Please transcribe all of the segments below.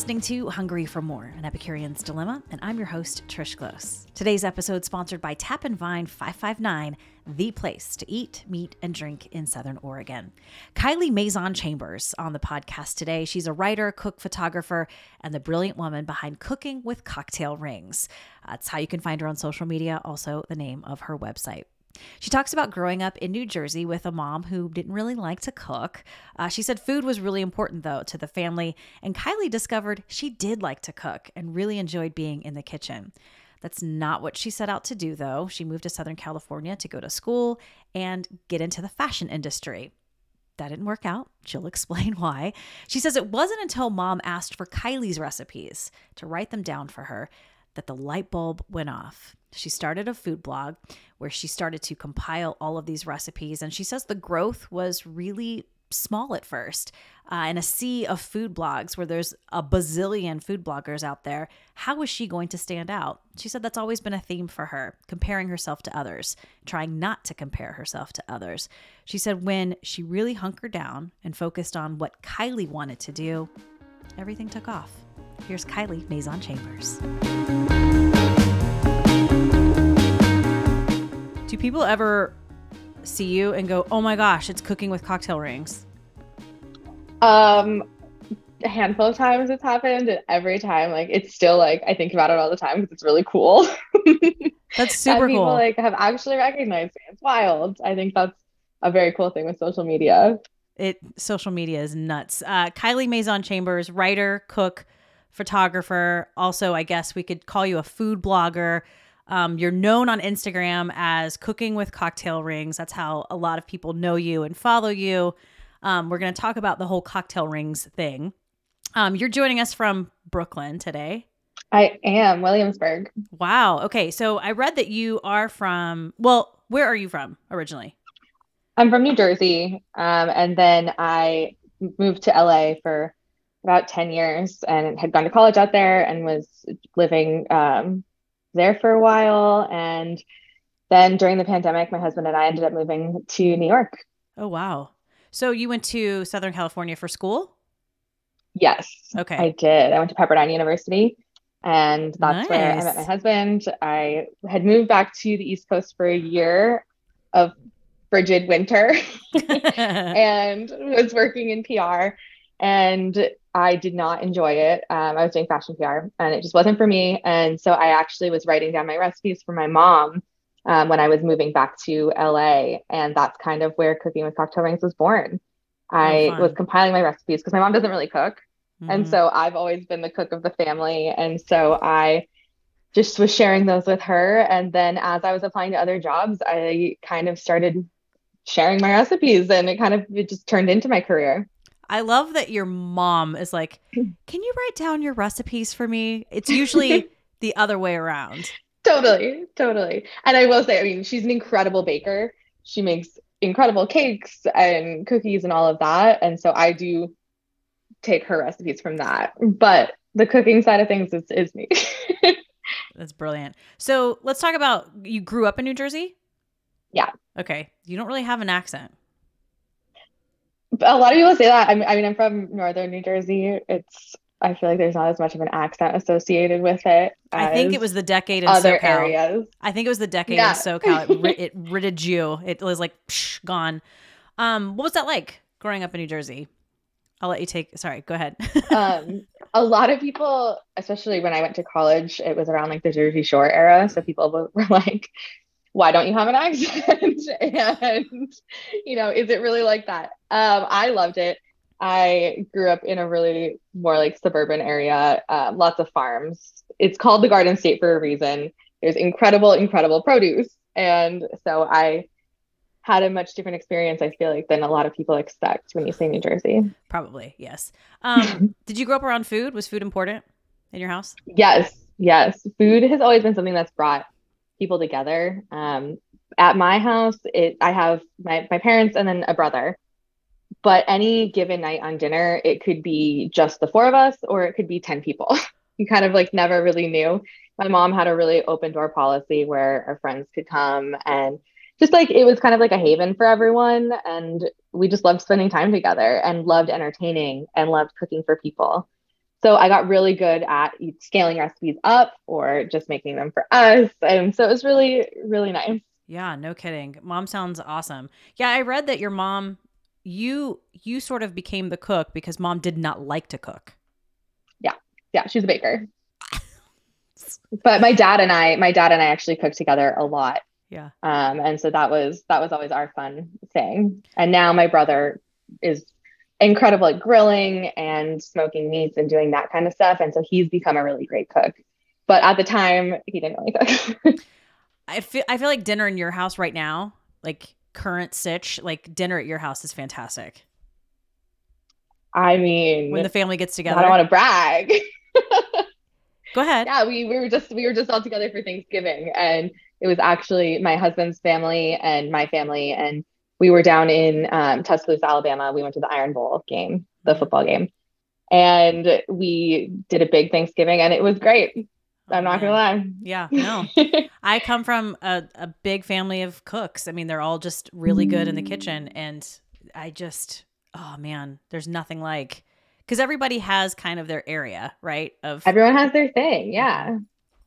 listening to Hungry for More, an Epicurean's Dilemma, and I'm your host, Trish Close. Today's episode sponsored by Tap and Vine 559, the place to eat, meet, and drink in Southern Oregon. Kylie Mazon-Chambers on the podcast today. She's a writer, cook, photographer, and the brilliant woman behind Cooking with Cocktail Rings. That's how you can find her on social media, also the name of her website. She talks about growing up in New Jersey with a mom who didn't really like to cook. Uh, she said food was really important, though, to the family, and Kylie discovered she did like to cook and really enjoyed being in the kitchen. That's not what she set out to do, though. She moved to Southern California to go to school and get into the fashion industry. That didn't work out. She'll explain why. She says it wasn't until mom asked for Kylie's recipes to write them down for her that the light bulb went off. She started a food blog where she started to compile all of these recipes. And she says the growth was really small at first. Uh, in a sea of food blogs where there's a bazillion food bloggers out there, how was she going to stand out? She said that's always been a theme for her, comparing herself to others, trying not to compare herself to others. She said when she really hunkered down and focused on what Kylie wanted to do, everything took off. Here's Kylie Mazon-Chambers. Do people ever see you and go, "Oh my gosh, it's cooking with cocktail rings"? Um, a handful of times it's happened, and every time, like it's still like I think about it all the time because it's really cool. That's super people, cool. Like have actually recognized me. It's wild. I think that's a very cool thing with social media. It social media is nuts. Uh, Kylie Mazon-Chambers, writer, cook, photographer. Also, I guess we could call you a food blogger. Um, you're known on Instagram as Cooking with Cocktail Rings. That's how a lot of people know you and follow you. Um, we're going to talk about the whole cocktail rings thing. Um, you're joining us from Brooklyn today. I am Williamsburg. Wow. Okay. So I read that you are from, well, where are you from originally? I'm from New Jersey. Um, and then I moved to LA for about 10 years and had gone to college out there and was living um, there for a while. And then during the pandemic, my husband and I ended up moving to New York. Oh, wow. So you went to Southern California for school? Yes. Okay. I did. I went to Pepperdine University. And that's nice. where I met my husband. I had moved back to the East Coast for a year of frigid winter and was working in PR. And I did not enjoy it. Um, I was doing fashion PR and it just wasn't for me. And so I actually was writing down my recipes for my mom um, when I was moving back to LA. And that's kind of where Cooking with Cocktail Rings was born. I oh, was compiling my recipes because my mom doesn't really cook. Mm-hmm. And so I've always been the cook of the family. And so I just was sharing those with her. And then as I was applying to other jobs, I kind of started sharing my recipes and it kind of it just turned into my career. I love that your mom is like, "Can you write down your recipes for me?" It's usually the other way around. Totally, totally. And I will say, I mean, she's an incredible baker. She makes incredible cakes and cookies and all of that. And so I do take her recipes from that. But the cooking side of things is, is me. That's brilliant. So let's talk about you grew up in New Jersey? Yeah. Okay. You don't really have an accent a lot of people say that. I mean, I mean, I'm from northern New Jersey. It's I feel like there's not as much of an accent associated with it. I think it was the decade in other SoCal. areas. I think it was the decade yeah. in SoCal. It, rid- it ridded you. It was like psh, gone. Um, what was that like growing up in New Jersey? I'll let you take. Sorry, go ahead. um, a lot of people, especially when I went to college, it was around like the Jersey Shore era. So people were like, why don't you have an accent? and, you know, is it really like that? Um, I loved it. I grew up in a really more like suburban area, um, lots of farms. It's called the Garden State for a reason. There's incredible, incredible produce. And so I had a much different experience, I feel like, than a lot of people expect when you say New Jersey. Probably, yes. Um, did you grow up around food? Was food important in your house? Yes, yes. Food has always been something that's brought people together. Um, at my house, it I have my, my parents and then a brother. But any given night on dinner, it could be just the four of us or it could be 10 people. you kind of like never really knew. My mom had a really open door policy where our friends could come and just like it was kind of like a haven for everyone. And we just loved spending time together and loved entertaining and loved cooking for people. So I got really good at scaling recipes up or just making them for us. And so it was really, really nice. Yeah, no kidding. Mom sounds awesome. Yeah, I read that your mom you you sort of became the cook because mom did not like to cook. Yeah. Yeah, she's a baker. but my dad and I, my dad and I actually cooked together a lot. Yeah. Um and so that was that was always our fun thing. And now my brother is incredible at grilling and smoking meats and doing that kind of stuff. And so he's become a really great cook. But at the time, he didn't really cook. I feel I feel like dinner in your house right now, like current sitch, like dinner at your house is fantastic. I mean, when the family gets together, I don't want to brag. Go ahead. Yeah, we, we were just we were just all together for Thanksgiving, and it was actually my husband's family and my family, and we were down in um, Tuscaloosa, Alabama. We went to the Iron Bowl game, the football game, and we did a big Thanksgiving, and it was great. Oh, I'm not gonna lie. Yeah, no. I come from a, a big family of cooks. I mean, they're all just really good in the kitchen, and I just, oh man, there's nothing like because everybody has kind of their area, right? Of everyone has their thing, yeah.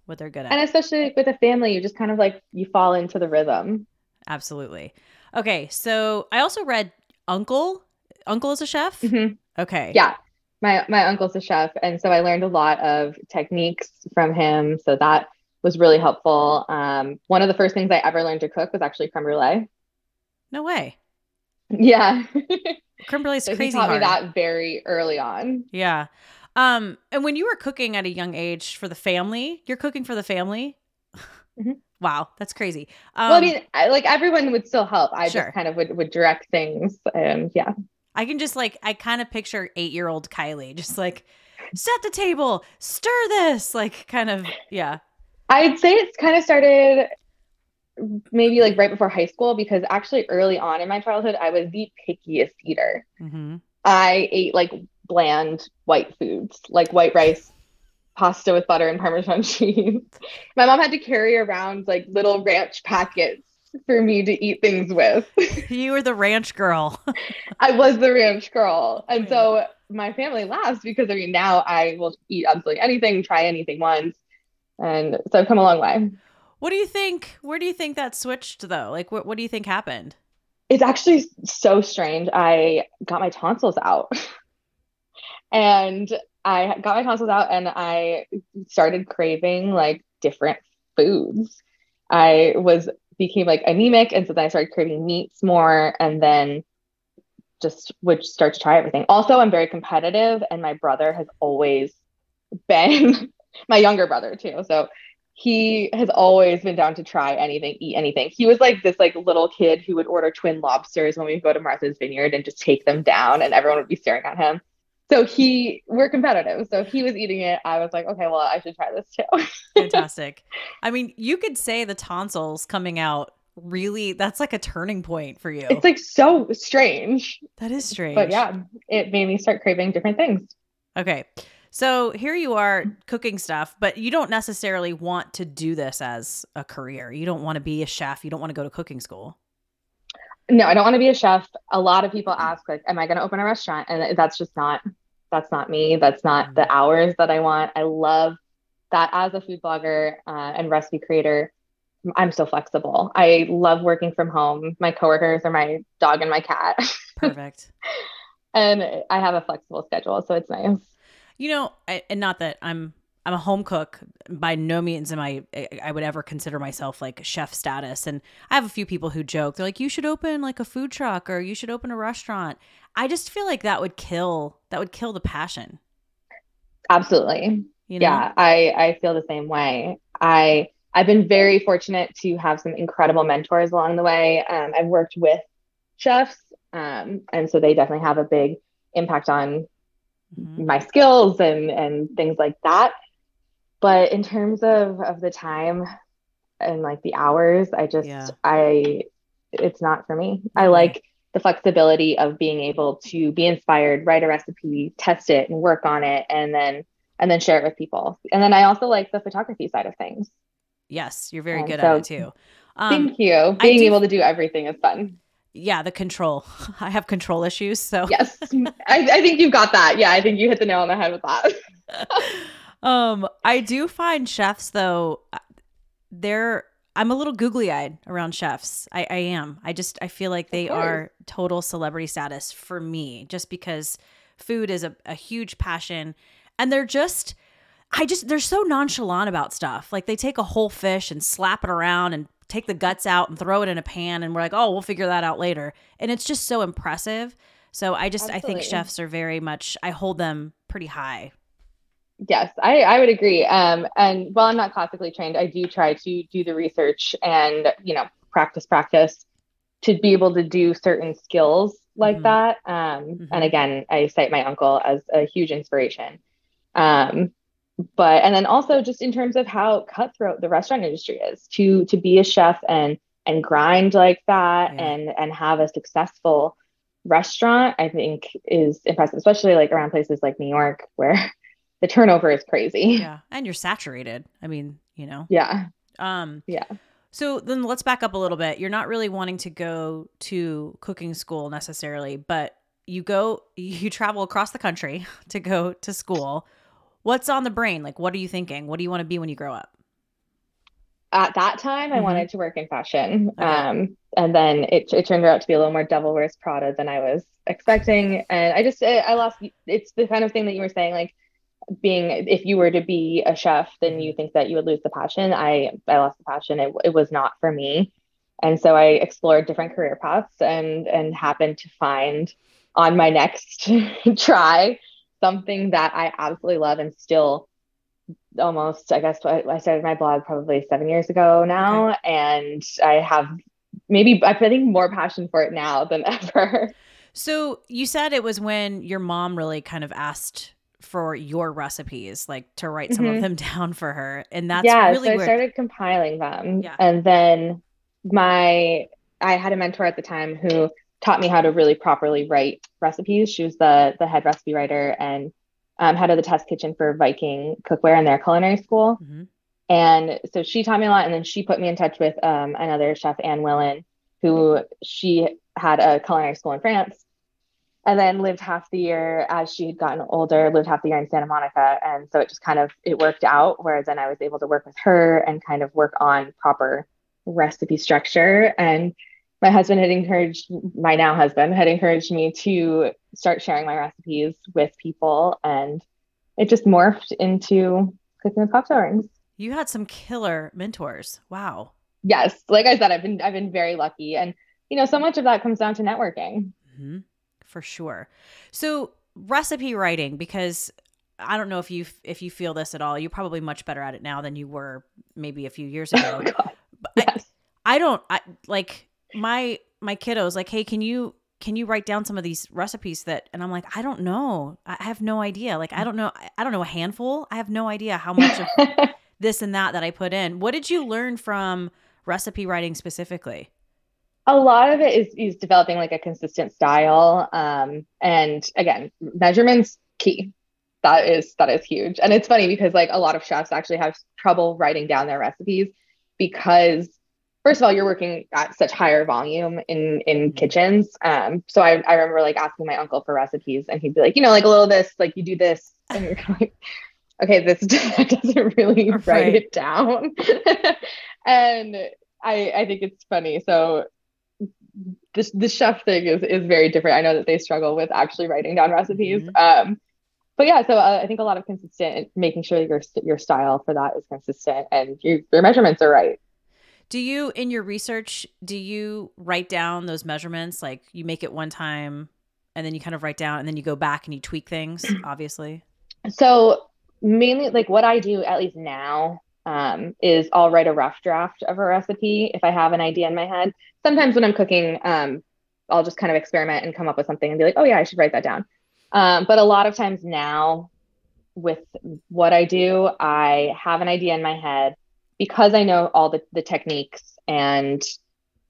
What they're good at, and especially with a family, you just kind of like you fall into the rhythm. Absolutely. Okay, so I also read Uncle. Uncle is a chef. Mm-hmm. Okay. Yeah, my my uncle's a chef, and so I learned a lot of techniques from him. So that was really helpful. Um, one of the first things I ever learned to cook was actually creme brulee. No way. Yeah. creme brulee is so crazy. He taught hard. me that very early on. Yeah. Um, and when you were cooking at a young age for the family, you're cooking for the family. Mm-hmm. Wow, that's crazy. Um, well, I mean, I, like everyone would still help. I sure. just kind of would would direct things, and yeah. I can just like I kind of picture eight year old Kylie just like set the table, stir this, like kind of yeah. I'd say it's kind of started maybe like right before high school because actually early on in my childhood I was the pickiest eater. Mm-hmm. I ate like bland white foods like white rice, pasta with butter and Parmesan cheese. My mom had to carry around like little ranch packets for me to eat things with. you were the ranch girl. I was the ranch girl. And so my family laughs because I mean, now I will eat absolutely anything, try anything once. And so I've come a long way. What do you think? Where do you think that switched though? Like, what, what do you think happened? It's actually so strange. I got my tonsils out. and I got my tonsils out and I started craving like different foods. I was became like anemic and so then I started craving meats more and then just would start to try everything. Also, I'm very competitive and my brother has always been my younger brother too. So he has always been down to try anything, eat anything. He was like this like little kid who would order twin lobsters when we go to Martha's Vineyard and just take them down and everyone would be staring at him so he we're competitive. So if he was eating it. I was like okay well i should try this too. Fantastic. I mean you could say the tonsils coming out really that's like a turning point for you. It's like so strange. That is strange. But yeah it made me start craving different things. Okay. So here you are cooking stuff but you don't necessarily want to do this as a career. You don't want to be a chef. You don't want to go to cooking school. No, I don't want to be a chef. A lot of people ask, like, am I going to open a restaurant? And that's just not, that's not me. That's not the mm-hmm. hours that I want. I love that as a food blogger uh, and recipe creator. I'm so flexible. I love working from home. My coworkers are my dog and my cat. Perfect. and I have a flexible schedule, so it's nice. You know, I, and not that I'm I'm a home cook. By no means am I I would ever consider myself like chef status. And I have a few people who joke. They're like, "You should open like a food truck or you should open a restaurant." I just feel like that would kill that would kill the passion. Absolutely. You know? Yeah, I I feel the same way. I I've been very fortunate to have some incredible mentors along the way. Um, I've worked with chefs, um, and so they definitely have a big impact on mm-hmm. my skills and and things like that but in terms of of the time and like the hours i just yeah. i it's not for me. I like the flexibility of being able to be inspired write a recipe test it and work on it and then and then share it with people. And then i also like the photography side of things. Yes you're very and good so, at it too. Um, thank you. Being do, able to do everything is fun. Yeah the control. I have control issues so. Yes. I, I think you've got that. Yeah i think you hit the nail on the head with that um, I do find chefs though, uh, they're I'm a little googly eyed around chefs. I, I am. I just I feel like they are total celebrity status for me, just because food is a, a huge passion, and they're just I just they're so nonchalant about stuff. Like they take a whole fish and slap it around and take the guts out and throw it in a pan and we're like, "Oh, we'll figure that out later." And it's just so impressive. So I just Absolutely. I think chefs are very much I hold them pretty high. Yes, I, I would agree. Um, and while I'm not classically trained, I do try to do the research and you know practice practice to be able to do certain skills like mm-hmm. that. Um, mm-hmm. And again, I cite my uncle as a huge inspiration. Um, but and then also just in terms of how cutthroat the restaurant industry is to to be a chef and and grind like that yeah. and and have a successful restaurant i think is impressive especially like around places like new york where the turnover is crazy yeah and you're saturated i mean you know yeah um yeah so then let's back up a little bit you're not really wanting to go to cooking school necessarily but you go you travel across the country to go to school What's on the brain? Like, what are you thinking? What do you want to be when you grow up? At that time, mm-hmm. I wanted to work in fashion. Okay. Um, and then it, it turned out to be a little more devil wears Prada than I was expecting. And I just, I lost, it's the kind of thing that you were saying, like, being if you were to be a chef then you mm-hmm. think that you would lose the passion i i lost the passion it, it was not for me and so i explored different career paths and and happened to find on my next try something that I absolutely love and still almost, I guess, I started my blog probably seven years ago now, okay. and I have maybe I think more passion for it now than ever. So you said it was when your mom really kind of asked for your recipes, like to write some mm-hmm. of them down for her, and that's yeah. Really so I started compiling them, yeah. and then my I had a mentor at the time who taught me how to really properly write recipes. She was the the head recipe writer and um, head of the test kitchen for Viking Cookware in their culinary school. Mm-hmm. And so she taught me a lot. And then she put me in touch with um, another chef, Anne Willan, who she had a culinary school in France and then lived half the year as she had gotten older lived half the year in santa monica. And so it just kind of it worked out where then i was able to work with her and kind of work on proper recipe structure. And my husband had encouraged my now husband had encouraged me to start sharing my recipes with people. And it just morphed into cooking with cocktail rings you had some killer mentors. Wow. Yes. Like i said i've been i've been very lucky. And you know so much of that comes down to networking. Mm-hmm. For sure so recipe writing because I don't know if you if you feel this at all. You're probably much better at it now than you were maybe a few years oh, ago. Oh, yes. I, I don't I like my my kiddos like, hey, can you can you write down some of these recipes that and i'm like i don't know i have no idea like i don't know i don't know a handful i have no idea how much of this and that that i put in what did you learn from recipe writing specifically a lot of it is is developing like a consistent style um and again measurements key that is that is huge and it's funny because like a lot of chefs actually have trouble writing down their recipes because first of all, you're working at such higher volume in in mm-hmm. kitchens. Um, so I, I remember like asking my uncle for recipes, and he'd be like, you know, like a little this, like you do this, and you're like, okay, this doesn't really right. write it down. and I I think it's funny. So this the chef thing is is very different. I know that they struggle with actually writing down recipes. Mm-hmm. Um, but yeah, so uh, I think a lot of consistent, making sure your your style for that is consistent and your your measurements are right. Do you, in your research, do you write down those measurements? Like you make it one time and then you kind of write down and then you go back and you tweak things, obviously? So, mainly like what I do, at least now, um, is I'll write a rough draft of a recipe if I have an idea in my head. Sometimes when I'm cooking, um, I'll just kind of experiment and come up with something and be like, oh, yeah, I should write that down. Um, but a lot of times now, with what I do, I have an idea in my head because I know all the, the techniques and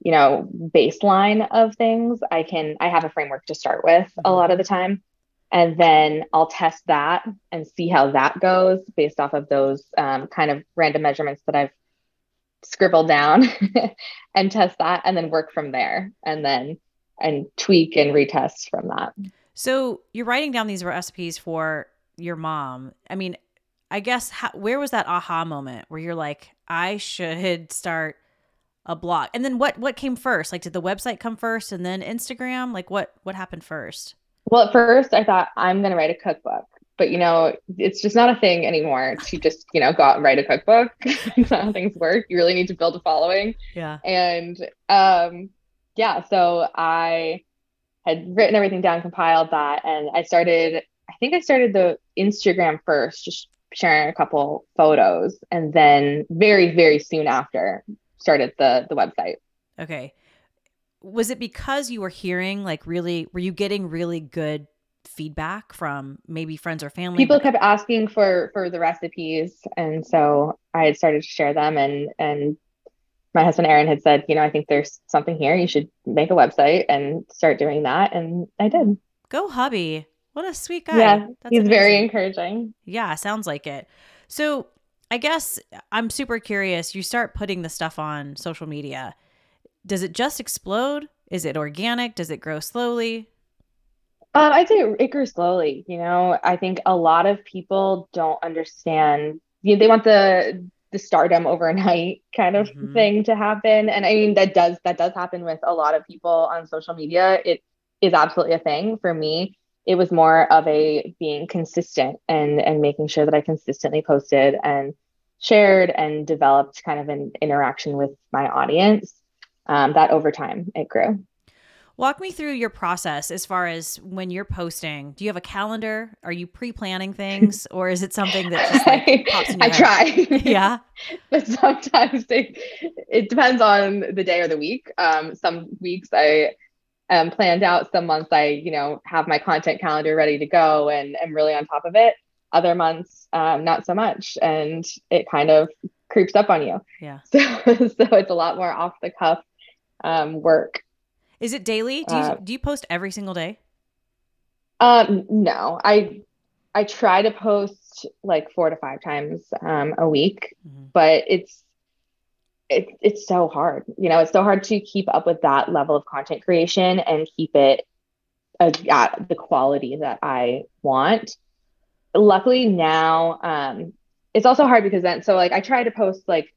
you know baseline of things i can i have a framework to start with a mm-hmm. lot of the time and then i'll test that and see how that goes based off of those um, kind of random measurements that i've scribbled down and test that and then work from there and then and tweak and retest from that so you're writing down these recipes for your mom, I mean, I guess how, where was that aha moment where you're like, I should start a blog? And then what what came first? Like did the website come first and then Instagram? Like what what happened first? Well, at first I thought I'm going to write a cookbook. But you know, it's just not a thing anymore to just, you know, go out and write a cookbook. That's not how things work. You really need to build a following. Yeah. And um yeah, so I had written everything down, compiled that, and I started I think I started the Instagram first, just sharing a couple photos, and then very, very soon after started the the website. Okay. Was it because you were hearing like really were you getting really good feedback from maybe friends or family? People kept asking for for the recipes and so I had started to share them and and my husband Aaron had said, you know, I think there's something here. You should make a website and start doing that. And I did. Go hubby. What a sweet guy. Yeah. That's he's amazing. very encouraging. Yeah, sounds like it. So I guess I'm super curious. You start putting the stuff on social media. Does it just explode? Is it organic? Does it grow slowly? Um, I'd say it, grew slowly. You know, I think a lot of people don't understand. You know, they want the the stardom overnight kind of mm-hmm. thing to happen, and I mean that does that does happen with a lot of people on social media. It is absolutely a thing for me it was more of a being consistent and and making sure that I consistently posted and shared and developed kind of an interaction with my audience. Um, that over time it grew. Walk me through your process as far as when you're posting. Do you have a calendar? Are you pre-planning things, or is it something that just like pops in your I try. yeah, but sometimes it, it depends on the day or the week. Um, some weeks I um, planned out. Some months I, you know, have my content calendar ready to go and am really on top of it. Other months, um, not so much, and it kind of creeps up on you. Yeah. So, so it's a lot more off the cuff um, work. Is it daily? Do you uh, do you post every single day? Um, no, I I try to post like four to five times um, a week, mm-hmm. but it's it, it's so hard. You know, it's so hard to keep up with that level of content creation and keep it at the quality that I want. Luckily now, um, it's also hard because then, so like I try to post like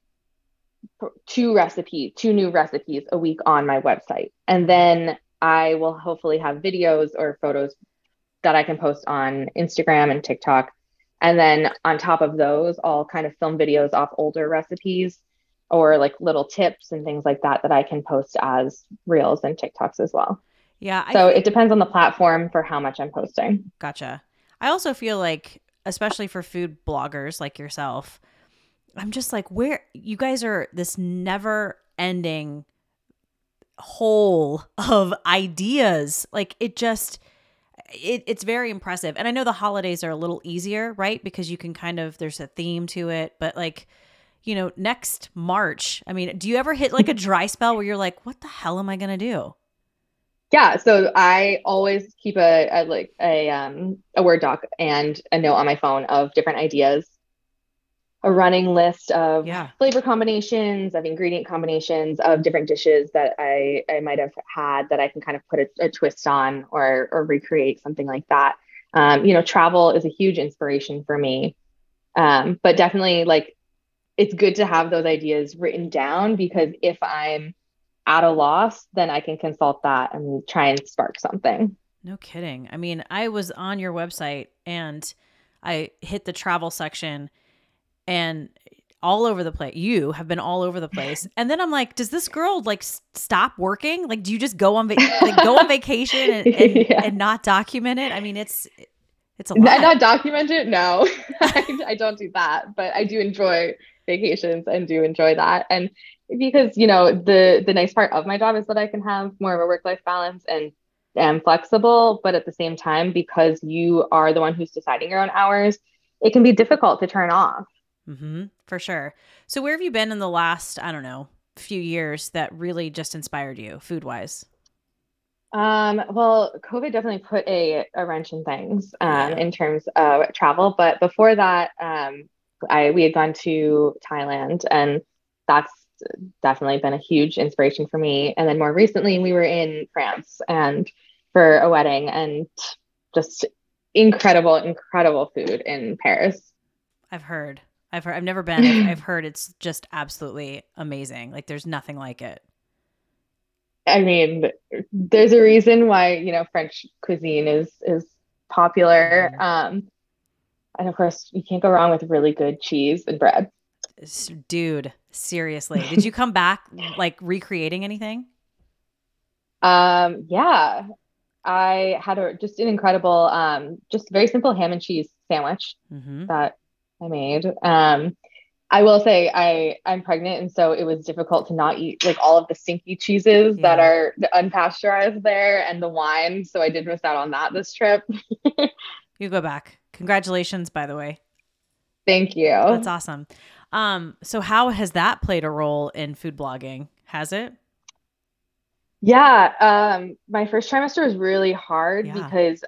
two recipes, two new recipes a week on my website. And then I will hopefully have videos or photos that I can post on Instagram and TikTok. And then on top of those, I'll kind of film videos off older recipes or like little tips and things like that that I can post as reels and TikToks as well. Yeah. I so it depends on the platform for how much I'm posting. Gotcha. I also feel like, especially for food bloggers like yourself, I'm just like, where you guys are this never ending hole of ideas. Like it just, it, it's very impressive. And I know the holidays are a little easier, right? Because you can kind of, there's a theme to it, but like, you know, next March, I mean, do you ever hit like a dry spell where you're like, what the hell am I going to do? Yeah, so I always keep a, a like a um a word doc and a note on my phone of different ideas a running list of yeah. flavor combinations, of ingredient combinations, of different dishes that I, I might have had that I can kind of put a, a twist on or, or recreate something like that. Um, you know, travel is a huge inspiration for me. Um, but definitely like it's good to have those ideas written down because if I'm at a loss, then I can consult that and try and spark something. No kidding. I mean, I was on your website and I hit the travel section and all over the place. You have been all over the place. And then I'm like, does this girl like stop working? Like, do you just go on va- like go on vacation and, and, yeah. and, not document it? I mean, it's it's a lot. Not document it. No, I, I don't do that, but I do enjoy vacations and do enjoy that. And because, you know, the the nice part of my job is that I can have more of a work-life balance and am flexible, but at the same time, because you are the one who's deciding your own hours, it can be difficult to turn off. Mm-hmm, for sure. So where have you been in the last, I don't know, few years that really just inspired you food wise? Um, well, COVID definitely put a, a wrench in things um, in terms of travel. But before that, um, I we had gone to Thailand, and that's definitely been a huge inspiration for me. And then more recently, we were in France and for a wedding, and just incredible, incredible food in Paris. I've heard. I've heard. I've never been. I've, I've heard it's just absolutely amazing. Like there's nothing like it. I mean, there's a reason why you know French cuisine is is popular. Um, and of course, you can't go wrong with really good cheese and bread. Dude, seriously. Did you come back like recreating anything? Um, yeah, I had a just an incredible, um, just very simple ham and cheese sandwich Mm-hmm. that I made. Um, I will say I I'm pregnant, and so it was difficult to not eat like all of the stinky cheeses that are unpasteurized there and the wine. So I did miss out on that this trip. You go back. Congratulations, by the way. Thank you. That's awesome. Um, so how has that played a role in food blogging? Has it? Yeah, um, my first trimester was really hard Yeah. because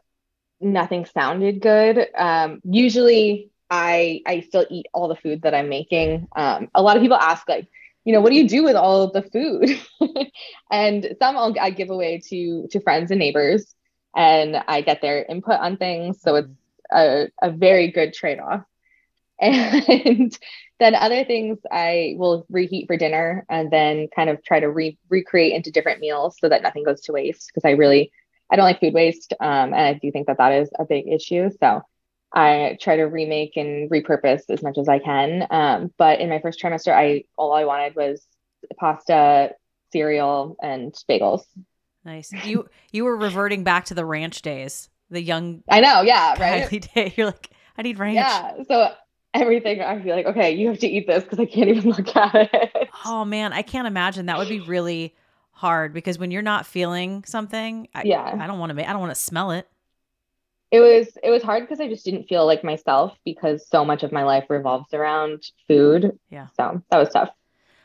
nothing sounded good. Um, usually I I still eat all the food that I'm making. Um, a lot of people ask like, you know, what do you do with all the food? And some I'll, I give away to to friends and neighbors, and I get their input on things. So it's a, a very good trade-off. And then other things I will reheat for dinner and then kind of try to re- recreate into different meals so that nothing goes to waste because I really I don't like food waste um, and I do think that that is a big issue. So I try to remake and repurpose as much as I can. Um, but in my first trimester, I all I wanted was pasta, cereal, and bagels. Nice. You you were reverting back to the ranch days, the young I know, yeah, right. Day. You're like, I need ranch. Yeah. So everything I feel like, okay, you have to eat this because I can't even look at it. Oh man, I can't imagine that would be really hard because when you're not feeling something, I, Yeah. I don't want to make I don't want to smell it. It was it was hard because I just didn't feel like myself because so much of my life revolves around food. Yeah. So that was tough.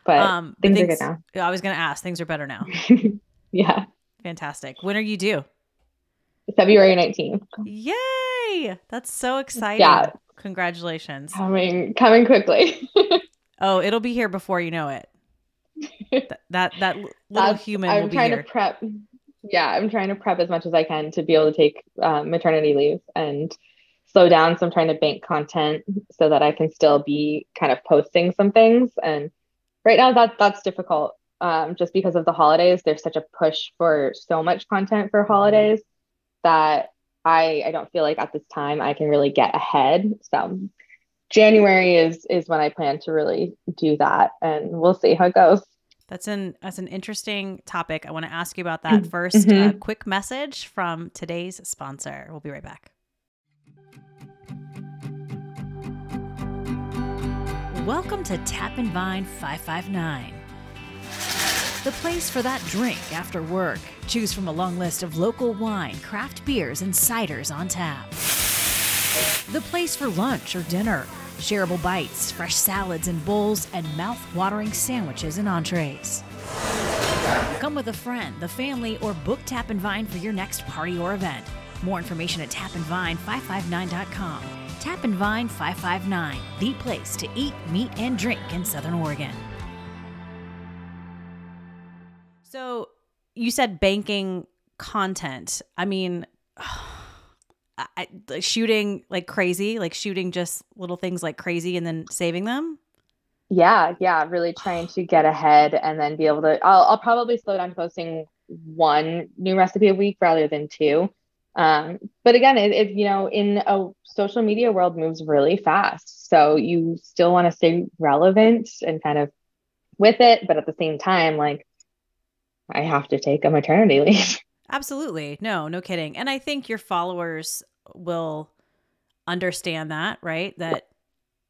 But Um but things are good now. I was gonna ask, things are better now. Yeah. Fantastic. When are you due? February 19th. Yay! That's so exciting. Yeah. Congratulations. Coming coming quickly. Oh, it'll be here before you know it. Th- that that little That's- human I'm will be trying here. to prep. Yeah, I'm trying to prep as much as I can to be able to take um, maternity leave and slow down. So I'm trying to bank content so that I can still be kind of posting some things. And right now, that that's difficult um, just because of the holidays. There's such a push for so much content for holidays that I I don't feel like at this time I can really get ahead. So January is is when I plan to really do that, and we'll see how it goes. That's an that's an interesting topic. I want to ask you about that Mm, 1st mhm. A quick message from today's sponsor. We'll be right back. Welcome to Tap and Vine 559. The place for that drink after work. Choose from a long list of local wine, craft beers, and ciders on tap. The place for lunch or dinner. Shareable bites, fresh salads and bowls, and mouth-watering sandwiches and entrees. Come with a friend, the family, or book Tap and Vine for your next party or event. More information at tapandvine559.com. Tap and Vine 559, the place to eat, meet, and drink in Southern Oregon. So you said banking content. I mean, I- shooting like crazy, like shooting just little things like crazy and then saving them. Yeah, yeah, really trying to get ahead and then be able to. I'll, I'll probably slow down posting one new recipe a week rather than two. Um, but again, it, it you know, in a social media world moves really fast, so you still want to stay relevant and kind of with it, but at the same time, like I have to take a maternity leave. Absolutely. No, no kidding. And I think your followers will understand that, right? That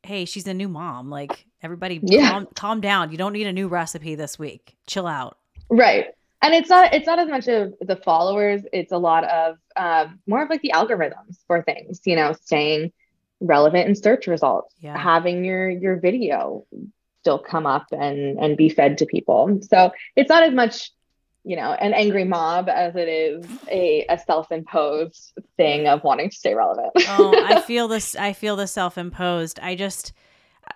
hey, she's a new mom. Like everybody Yeah. calm, calm down. You don't need a new recipe this week. Chill out. Right. And it's not it's not as much of the followers, it's a lot of um, more of like the algorithms for things, you know, staying relevant in search results, Yeah. having your your video still come up and and be fed to people. So it's not as much, you know, an angry mob as it is a, a self-imposed thing of wanting to stay relevant. Oh, I feel this I feel the self-imposed. I just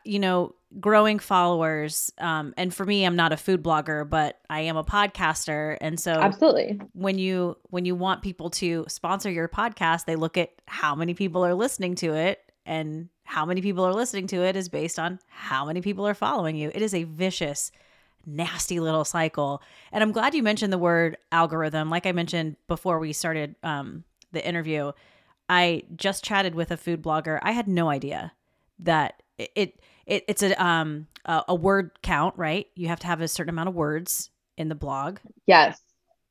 you know, growing followers um, and for me i'm not a food blogger but i am a podcaster and so absolutely when you when you want people to sponsor your podcast they look at how many people are listening to it and how many people are listening to it is based on how many people are following you it is a vicious nasty little cycle and i'm glad you mentioned the word algorithm like i mentioned before we started um, the interview i just chatted with a food blogger i had no idea that it it, it's a um a, a word count, right? You have to have a certain amount of words in the blog. Yes.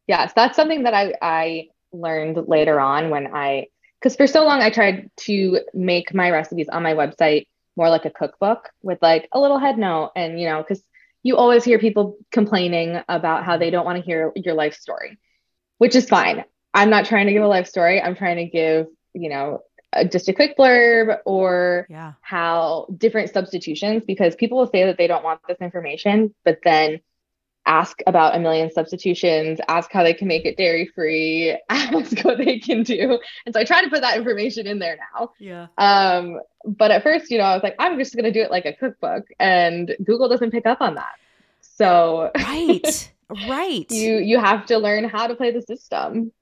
Yes, that's something that I I learned later on when I because for so long I tried to make my recipes on my website more like a cookbook with like a little head note and you know because you always hear people complaining about how they don't want to hear your life story which is fine i'm not trying to give a life story i'm trying to give you know just a quick blurb or yeah. how different substitutions because people will say that they don't want this information but then ask about a million substitutions ask how they can make it dairy free ask what they can do. And so i try to put that information in there now. Yeah. Um but at first you know i was like i'm just going to do it like a cookbook and google doesn't pick up on that. So right right. you you have to learn how to play the system.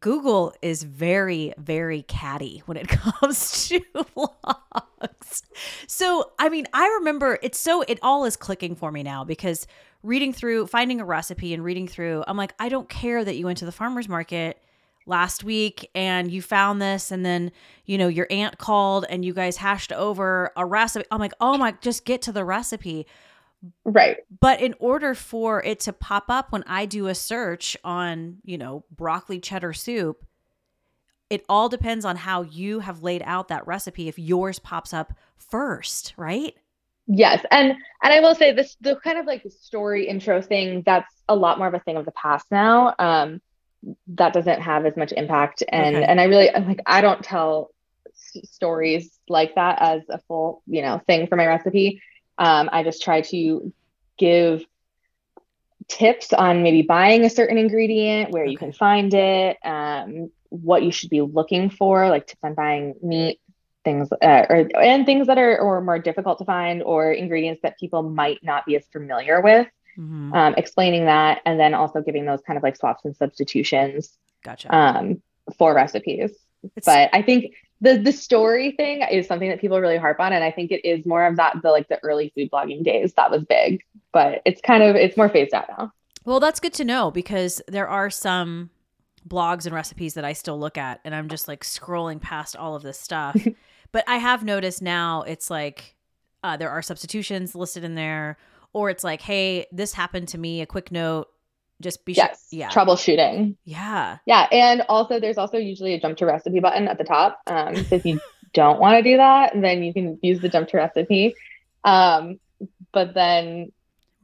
Google is very, very catty when it comes to blogs. So, I mean, I remember it's so, it all is clicking for me now because reading through, finding a recipe and reading through, I'm like, I don't care that you went to the farmer's market last week and you found this and then, you know, your aunt called and you guys hashed over a recipe. I'm like, oh my, just get to the recipe. Right. But in order for it to pop up when I do a search on, you know, broccoli cheddar soup, it all depends on how you have laid out that recipe if yours pops up first, right? Yes. And and I will say this the kind of like story intro thing, that's a lot more of a thing of the past now. Um that doesn't have as much impact and okay. and I really like I don't tell s- stories like that as a full, you know, thing for my recipe um, I just try to give tips on maybe buying a certain ingredient, where okay. you can find it, um, what you should be looking for, like tips on buying meat, things, uh, or and things that are or more difficult to find, or ingredients that people might not be as familiar with. Mm-hmm. Um, explaining that, and then also giving those kind of like swaps and substitutions. Gotcha. Um, for recipes. It's, but I think the the story thing is something that people really harp on and i think it is more of that the like the early food blogging days that was big but it's kind of it's more phased out now well that's good to know because there are some blogs and recipes that i still look at and i'm just like scrolling past all of this stuff but i have noticed now it's like uh, there are substitutions listed in there or it's like hey this happened to me a quick note just be yes, sure. Yeah. Troubleshooting. Yeah. Yeah. And also there's also usually a jump to recipe button at the top. Um, so if you don't want to do that, then you can use the jump to recipe. Um, but then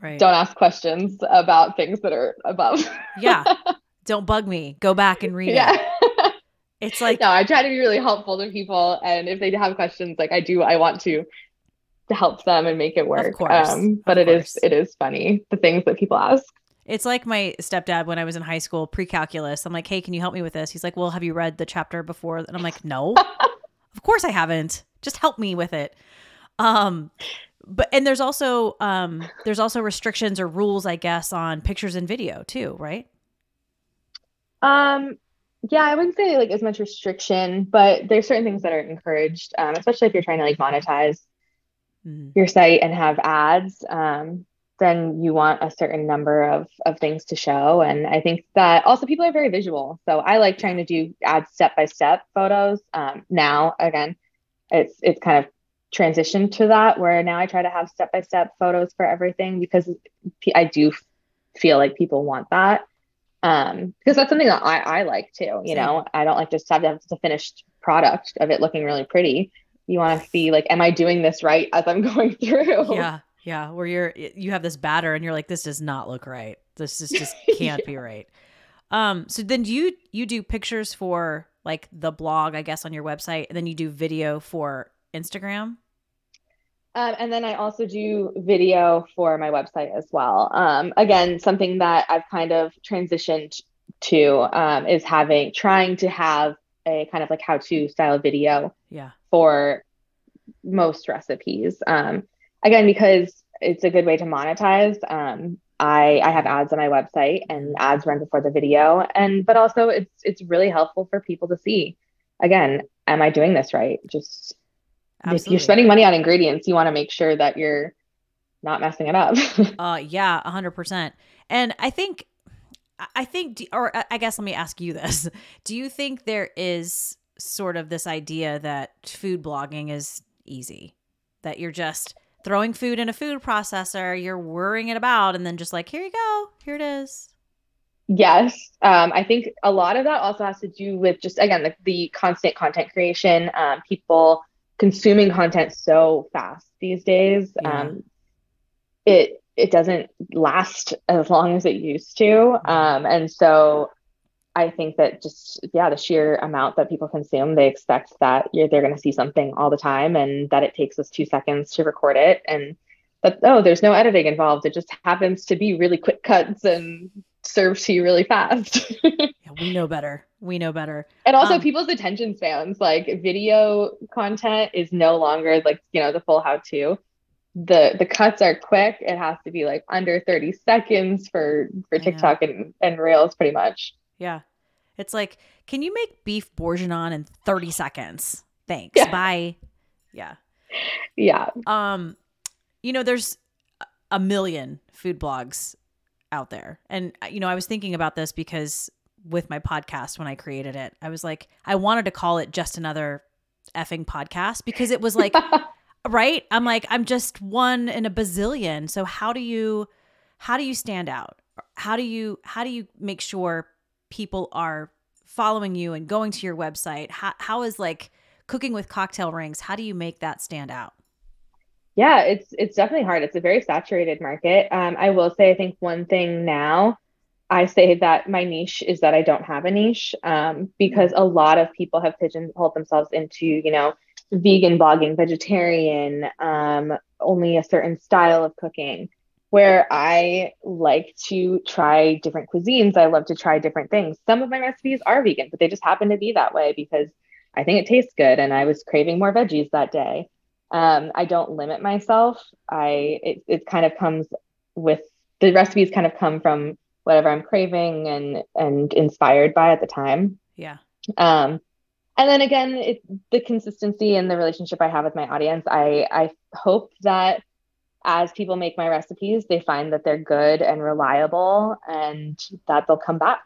right. don't ask questions about things that are above. yeah. Don't bug me. Go back and read yeah. it. It's like no, I try to be really helpful to people. And if they have questions, like I do, I want to to help them and make it work. Of course. Um, but it course. is it is funny the things that people ask. It's like my stepdad when I was in high school, pre calculus. I'm like, hey, can you help me with this? He's like, well, have you read the chapter before? And I'm like, no, of course I haven't. Just help me with it. Um, but and there's also um there's also restrictions or rules, I guess, on pictures and video too, right? Um, yeah, I wouldn't say like as much restriction, but there's certain things that are encouraged, um, especially if you're trying to like monetize mm. your site and have ads. Um, then you want a certain number of of things to show and i think that also people are very visual so i like trying to do add step by step photos um, now again it's it's kind of transitioned to that where now i try to have step by step photos for everything because i do feel like people want that um, because that's something that i i like too you know i don't like just have to have the finished product of it looking really pretty you want to see like am i doing this right as i'm going through yeah yeah, where you're you have this batter and you're like, this does not look right. This is just can't yeah. be right. Um, so then do you you do pictures for like the blog, I guess, on your website, and then you do video for Instagram? Um, and then I also do video for my website as well. Um, again, something that I've kind of transitioned to um, is having trying to have a kind of like how to style video yeah. for most recipes. Um, again, because it's a good way to monetize. Um, I, I have ads on my website and ads run before the video and but also it's it's really helpful for people to see again am i doing this right just Absolutely. if you're spending money on ingredients you want to make sure that you're not messing it up uh yeah 100% and i think i think or i guess let me ask you this do you think there is sort of this idea that food blogging is easy that you're just throwing food in a food processor, you're worrying it about, and then just like, here you go, here it is. Yes. Um, I think a lot of that also has to do with just, again, the, the constant content creation, um, people consuming content so fast these days. Yeah. Um, it, it doesn't last as long as it used to. Um, and so I think that just yeah, the sheer amount that people consume, they expect that they're going to see something all the time, and that it takes us two seconds to record it, and but oh, there's no editing involved. It just happens to be really quick cuts and served to you really fast. yeah, we know better. We know better. And also, um, people's attention spans, like video content, is no longer like you know the full how to. The the cuts are quick. It has to be like under 30 seconds for for TikTok and and Reels, pretty much. Yeah. It's like, can you make beef bourguignon in 30 seconds? Thanks. Yeah. Bye. Yeah. Yeah. Um, you know, there's a million food blogs out there. And you know, I was thinking about this because with my podcast when I created it, I was like, I wanted to call it just another effing podcast because it was like right? I'm like, I'm just one in a bazillion. So how do you how do you stand out? How do you how do you make sure people are following you and going to your website how, how is like cooking with cocktail rings how do you make that stand out yeah it's it's definitely hard it's a very saturated market um, i will say i think one thing now i say that my niche is that i don't have a niche um, because a lot of people have pigeonholed themselves into you know vegan blogging vegetarian um, only a certain style of cooking where I like to try different cuisines. I love to try different things. Some of my recipes are vegan, but they just happen to be that way because I think it tastes good and I was craving more veggies that day. Um, I don't limit myself. I it, it kind of comes with the recipes kind of come from whatever I'm craving and and inspired by at the time. Yeah. Um, and then again, it, the consistency and the relationship I have with my audience. I I hope that as people make my recipes, they find that they're good and reliable and that they'll come back.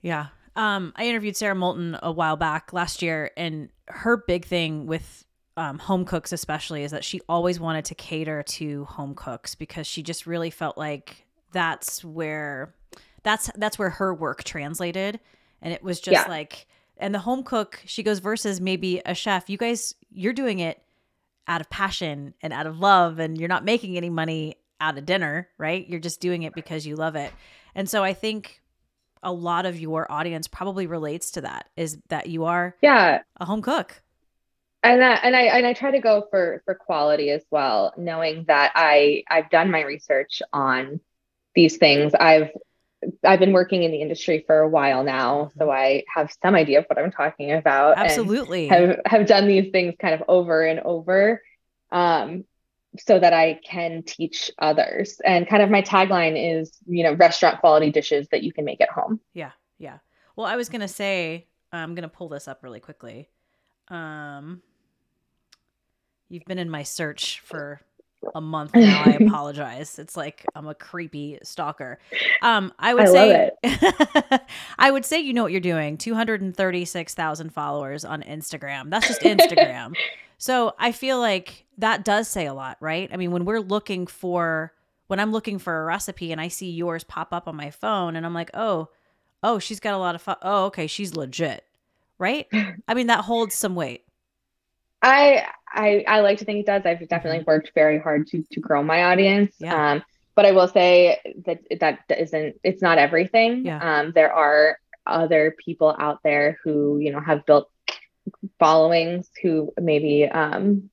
Yeah. Um, I interviewed Sara Moulton a while back last year, and her big thing with um, home cooks, especially, is that she always wanted to cater to home cooks because she just really felt like that's where that's that's where her work translated, and it was just yeah. like, and the home cook, she goes versus maybe a chef. You guys, you're doing it out of passion and out of love and you're not making any money out of dinner, right? You're just doing it because you love it. And so I think a lot of your audience probably relates to that is that you are yeah a home cook and that, and I and I try to go for for quality as well, knowing that I I've done my research on these things. I've I've been working in the industry for a while now, so mm-hmm. I have some idea of what I'm talking about. Absolutely, have have done these things kind of over and over, um, so that I can teach others. And kind of my tagline is, you know, restaurant quality dishes that you can make at home. Yeah, yeah. Well, I was gonna say, I'm gonna pull this up really quickly. Um, you've been in my search for a month now. I apologize. It's like I'm a creepy stalker. Um, I would I say I would say you know what you're doing. 236,000 followers on Instagram. That's just Instagram. so I feel like that does say a lot, right? I mean, when we're looking for when I'm looking for a recipe and I see yours pop up on my phone and I'm like, "Oh, oh, she's got a lot of fo- oh, okay, she's legit." Right? I mean, that holds some weight. I I I like to think it does. I've definitely mm-hmm. worked very hard to to grow my audience. Yeah. Um, but I will say that that isn't it's not everything. Yeah. Um, there are other people out there who you know have built followings who maybe um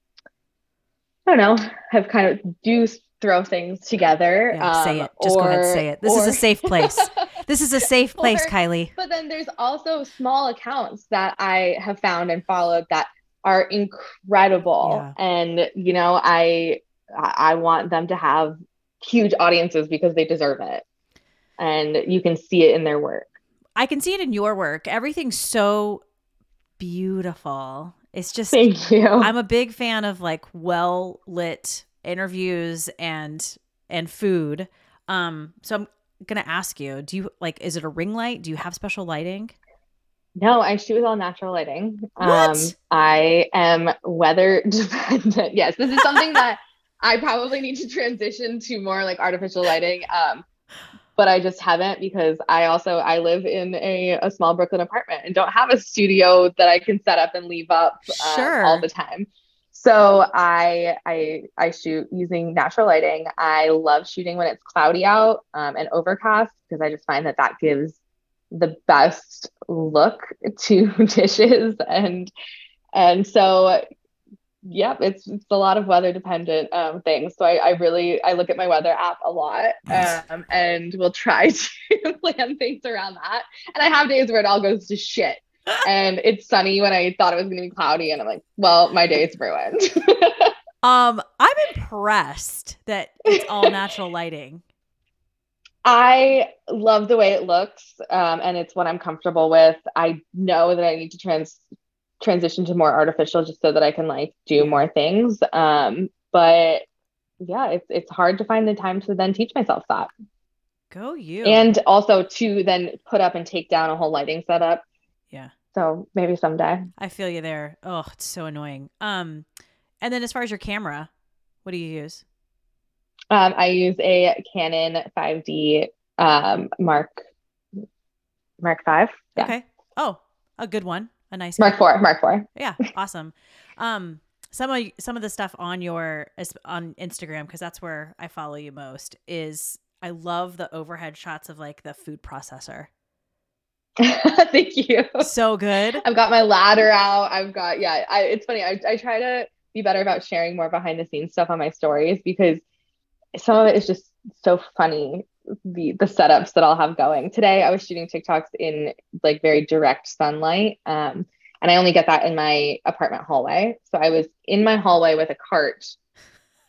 I don't know have kind of do throw things together. Yeah, um, say it. Just or, go ahead, and say it. This or... is a safe place. this is a safe place, or, Kylie. But then there's also small accounts that I have found and followed that are incredible. Yeah. And, you know, I I, want them to have huge audiences because they deserve it. And you can see it in their work. I can see it in your work. Everything's so beautiful. It's just Thank you. I'm a big fan of like well lit interviews and and food. Um so I'm going to ask you, do you like is it a ring light? Do you have special lighting? No, I shoot with all natural lighting. What? Um, I am weather dependent. Yes, this is something that I probably need to transition to more like artificial lighting. Um, but I just haven't because I also I live in a, a small Brooklyn apartment and don't have a studio that I can set up and leave up um, Sure. all the time. So I I I shoot using natural lighting. I love shooting when it's cloudy out um, and overcast because I just find that that gives the best look to dishes. And and so yep it's it's a lot of weather dependent um things. So I, I really i look at my weather app a lot um and we'll try to plan things around that. And i have days where it all goes to shit. And it's sunny when i thought it was going to be cloudy and i'm like well my day is ruined. Um I'm impressed that it's all natural lighting. I love the way it looks, um, and it's what I'm comfortable with. I know that I need to trans transition to more artificial just so that I can like do more things. Um, but yeah, it's it's hard to find the time to then teach myself that, Go you. and also to then put up and take down a whole lighting setup. yeah. So maybe someday. I feel you there. Oh, it's so annoying. Um and then as far as your camera, what do you use? Um, I use a Canon 5D um, Mark Mark Five. Yeah, Okay. Oh, a good one. A nice Mark Four. Mark Four. Yeah, awesome. Um, some of some of the stuff on your on Instagram because that's where I follow you most is I love the overhead shots of like the food processor. Thank you. So good. I've got my ladder out. I've got yeah. I, it's funny. I, I try to be better about sharing more behind the scenes stuff on my stories because some of it is just so funny. The the setups that I'll have going. Today I was shooting TikToks in like very direct sunlight. Um, and I only get that in my apartment hallway. So I was in my hallway with a cart,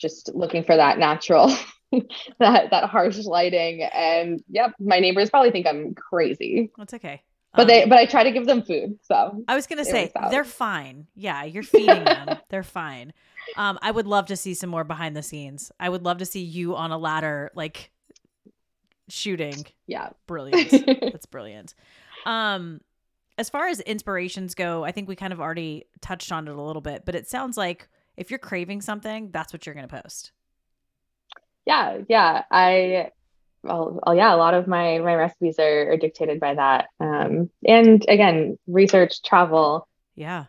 just looking for that natural, that that harsh lighting. And yep, my neighbors probably think I'm crazy, That's okay. but Um, they but I try to give them food. So I was gonna say they're fine. Yeah, you're feeding them. they're fine. Um, I would love to see some more behind the scenes. I would love to see you on a ladder, like shooting. yeah. Brilliant. That's brilliant. Um, as far as inspirations go, I think we kind of already touched on it a little bit, but it sounds like if you're craving something, that's what you're going to post. yeah yeah i well, well yeah a lot of my my recipes are, are dictated by that um and again research travel Yeah.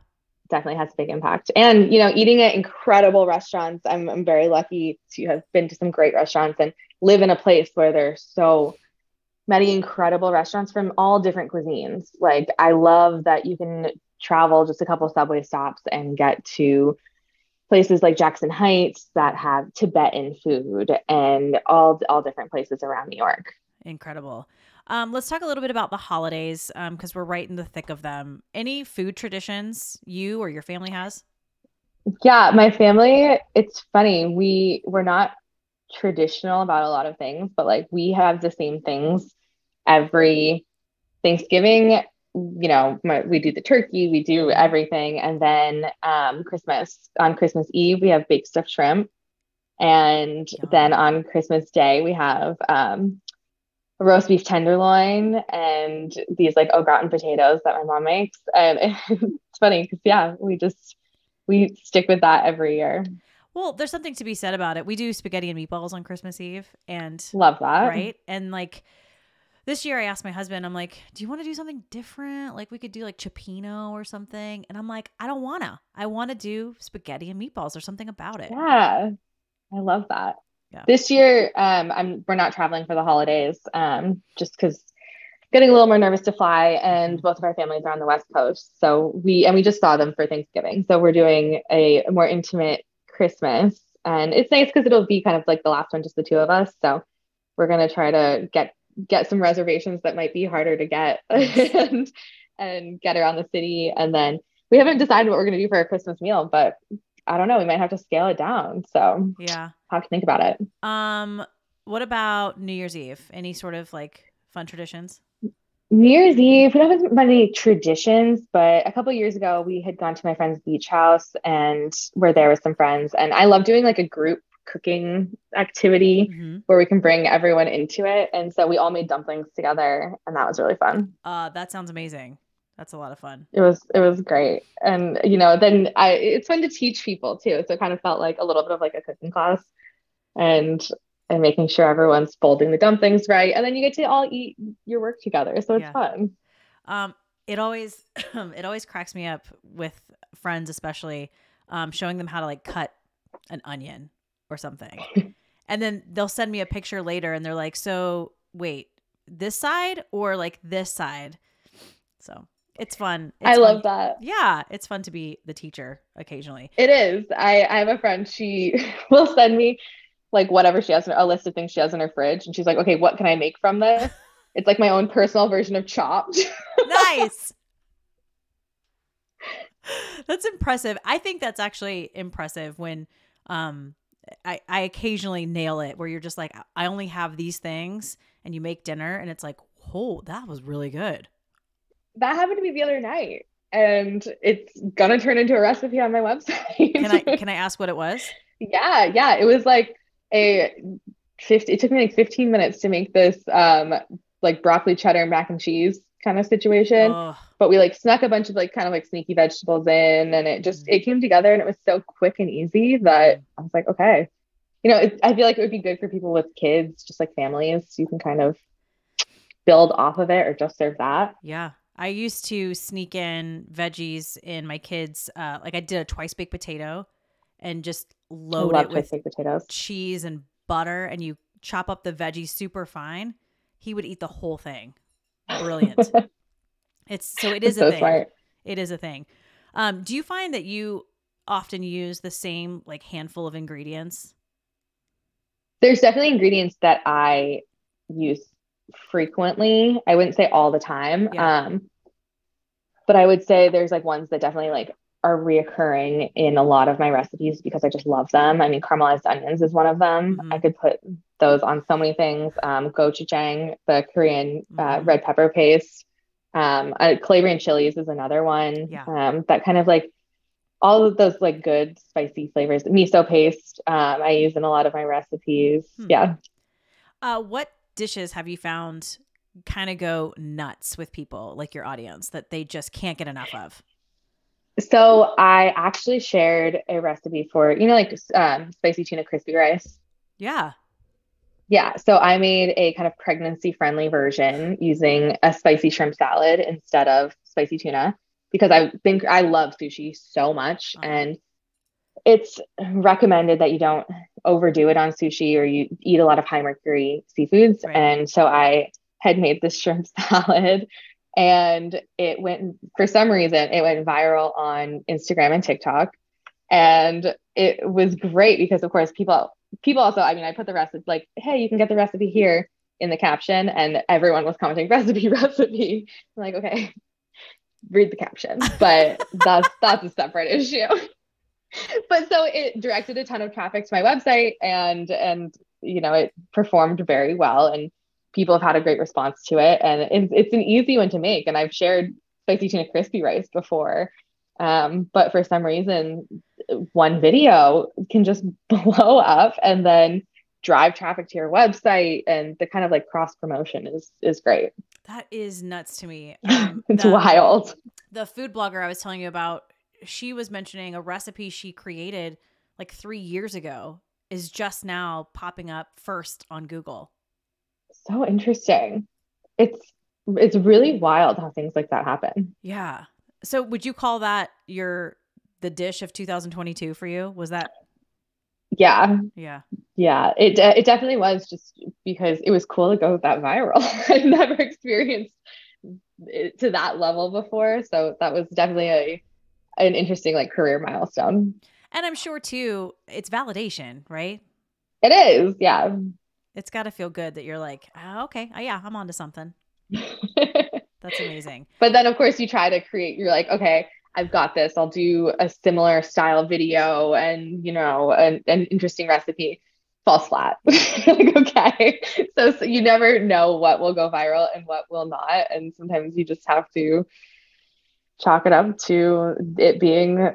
Definitely has a big impact and you know eating at incredible restaurants i'm, I'm very lucky to have been to some great restaurants and live in a place where there's so many incredible restaurants from all different cuisines like i love that you can travel just a couple subway stops and get to places like Jackson Heights that have Tibetan food and all all different places around New York. Incredible. Um, let's talk a little bit about the holidays because we're right in the thick of them. Any food traditions you or your family has? Yeah, my family, it's funny. We we're not traditional about a lot of things, but like we have the same things every Thanksgiving. You know, my, we do the turkey, we do everything, and then um, Christmas on Christmas Eve we have baked stuffed shrimp, and then on Christmas Day we have um, roast beef tenderloin and these like au gratin potatoes that my mom makes, um, and it's funny because yeah, we just we stick with that every year. Well, there's something to be said about it. We do spaghetti and meatballs on Christmas Eve, and Love that. right, and like this year, I asked my husband, I'm like, "Do you want to do something different? Like we could do like cioppino or something." And I'm like, "I don't wanna. I want to do spaghetti and meatballs or something about it." Yeah, I love that. Yeah. This year, um, I'm we're not traveling for the holidays, um, just because getting a little more nervous to fly, and both of our families are on the West Coast, so we and we just saw them for Thanksgiving, so we're doing a, more intimate Christmas, and it's nice because it'll be kind of like the last one, just the two of us. So we're gonna try to get get some reservations that might be harder to get, and and get around the city, and then we haven't decided what we're gonna do for our Christmas meal, but I don't know, we might have to scale it down. So Yeah. have to think about it. Um, what about New Year's Eve? Any sort of like fun traditions? New Year's Eve, we don't have many traditions, but a couple years ago we had gone to my friend's beach house and we're there with some friends. And I love doing like a group cooking activity Mhm. where we can bring everyone into it. And so we all made dumplings together and that was really fun. Uh, that sounds amazing. That's a lot of fun. It was it was great. And you know, then I it's fun to teach people too. So it kind of felt like a little bit of like a cooking class and and making sure everyone's folding the dumplings right. And then you get to all eat your work together. So it's Yeah. fun. Um, it always it always cracks me up with friends, especially um, showing them how to like cut an onion or something, and then they'll send me a picture later, and they're like, "So wait, this side or like this side?" So it's fun. It's I fun. love that. Yeah, it's fun to be the teacher occasionally. It is. I, I have a friend, she will send me like whatever she has, a list of things she has in her fridge. And she's like, okay, what can I make from this? It's like my own personal version of chopped. nice. That's impressive. I think that's actually impressive when um I, I occasionally nail it where you're just like I only have these things and you make dinner and it's like, oh, that was really good. That happened to me the other night. And it's gonna turn into a recipe on my website. Can I can I ask what it was? yeah, yeah. It was like a 50, it took me like 15 minutes to make this um like broccoli cheddar and mac and cheese kind of situation. But we like snuck a bunch of like kind of like sneaky vegetables in and it just it came together and it was so quick and easy that I was like okay you know it, I feel like it would be good for people with kids just like families you can kind of build off of it or just serve that Yeah. I used to sneak in veggies in my kids uh like I did a twice baked potato and just load it with potatoes cheese and butter and you chop up the veggies super fine, he would eat the whole thing. Brilliant. it's so it is a so thing. smart It is a thing. Um, do you find that you often use the same like handful of ingredients? there's definitely ingredients that I use frequently. I wouldn't say all the time. Yeah. Um, but I would say there's like ones that definitely like are reoccurring in a lot of my recipes because I just love them. I mean, caramelized onions is one of them. Mhm. I could put those on so many things. Um, gochujang, the Korean uh, Mhm. red pepper paste. Um, uh, Calabrian chilies is another one. Yeah. Um, that kind of like all of those like good spicy flavors. Miso paste, um, I use in a lot of my recipes. Hmm. Yeah. Uh, what dishes have you found kind of go nuts with people like your audience that they just can't get enough of? So I actually shared a recipe for, you know, like um, spicy tuna crispy rice. Yeah. Yeah. So I made a kind of pregnancy friendly version using a spicy shrimp salad instead of spicy tuna because I think I love sushi so much Uh-huh. and it's recommended that you don't overdo it on sushi or you eat a lot of high mercury seafoods. Right. And so I had made this shrimp salad and it went for some reason it went viral on Instagram and TikTok. And it was great because of course people people also, I mean, I put the recipe like, hey, you can get the recipe here in the caption, and everyone was commenting recipe, recipe. I'm like, okay, read the caption. But that's that's a separate issue. but so it directed a ton of traffic to my website and and you know it performed very well and people have had a great response to it. And it's, it's an easy one to make. And i've shared spicy tuna crispy rice before. Um, but for some reason one video can just blow up and then drive traffic to your website. And the kind of like cross promotion is is great. That is nuts to me. Um, it's the- wild. the food blogger I was telling you about, she was mentioning a recipe she created like three years ago is just now popping up first on Google. so interesting it's it's really wild how things like that happen Yeah. So would you call that your the dish of 2022 for you? Was that yeah yeah. Yeah, it it definitely was just because it was cool to go that viral. I've never experienced it to that level before, so that was definitely a an interesting like career milestone. And I'm sure too it's validation, right? It is, yeah. It's got to feel good that you're like, oh, okay, oh, yeah, I'm onto something. That's amazing. but then of course you try to create. You're like, okay, I've got this. I'll do a similar style video and, you know, an, an interesting recipe. Falls flat. like, okay. So, so you never know what will go viral and what will not. And sometimes you just have to chalk it up to it being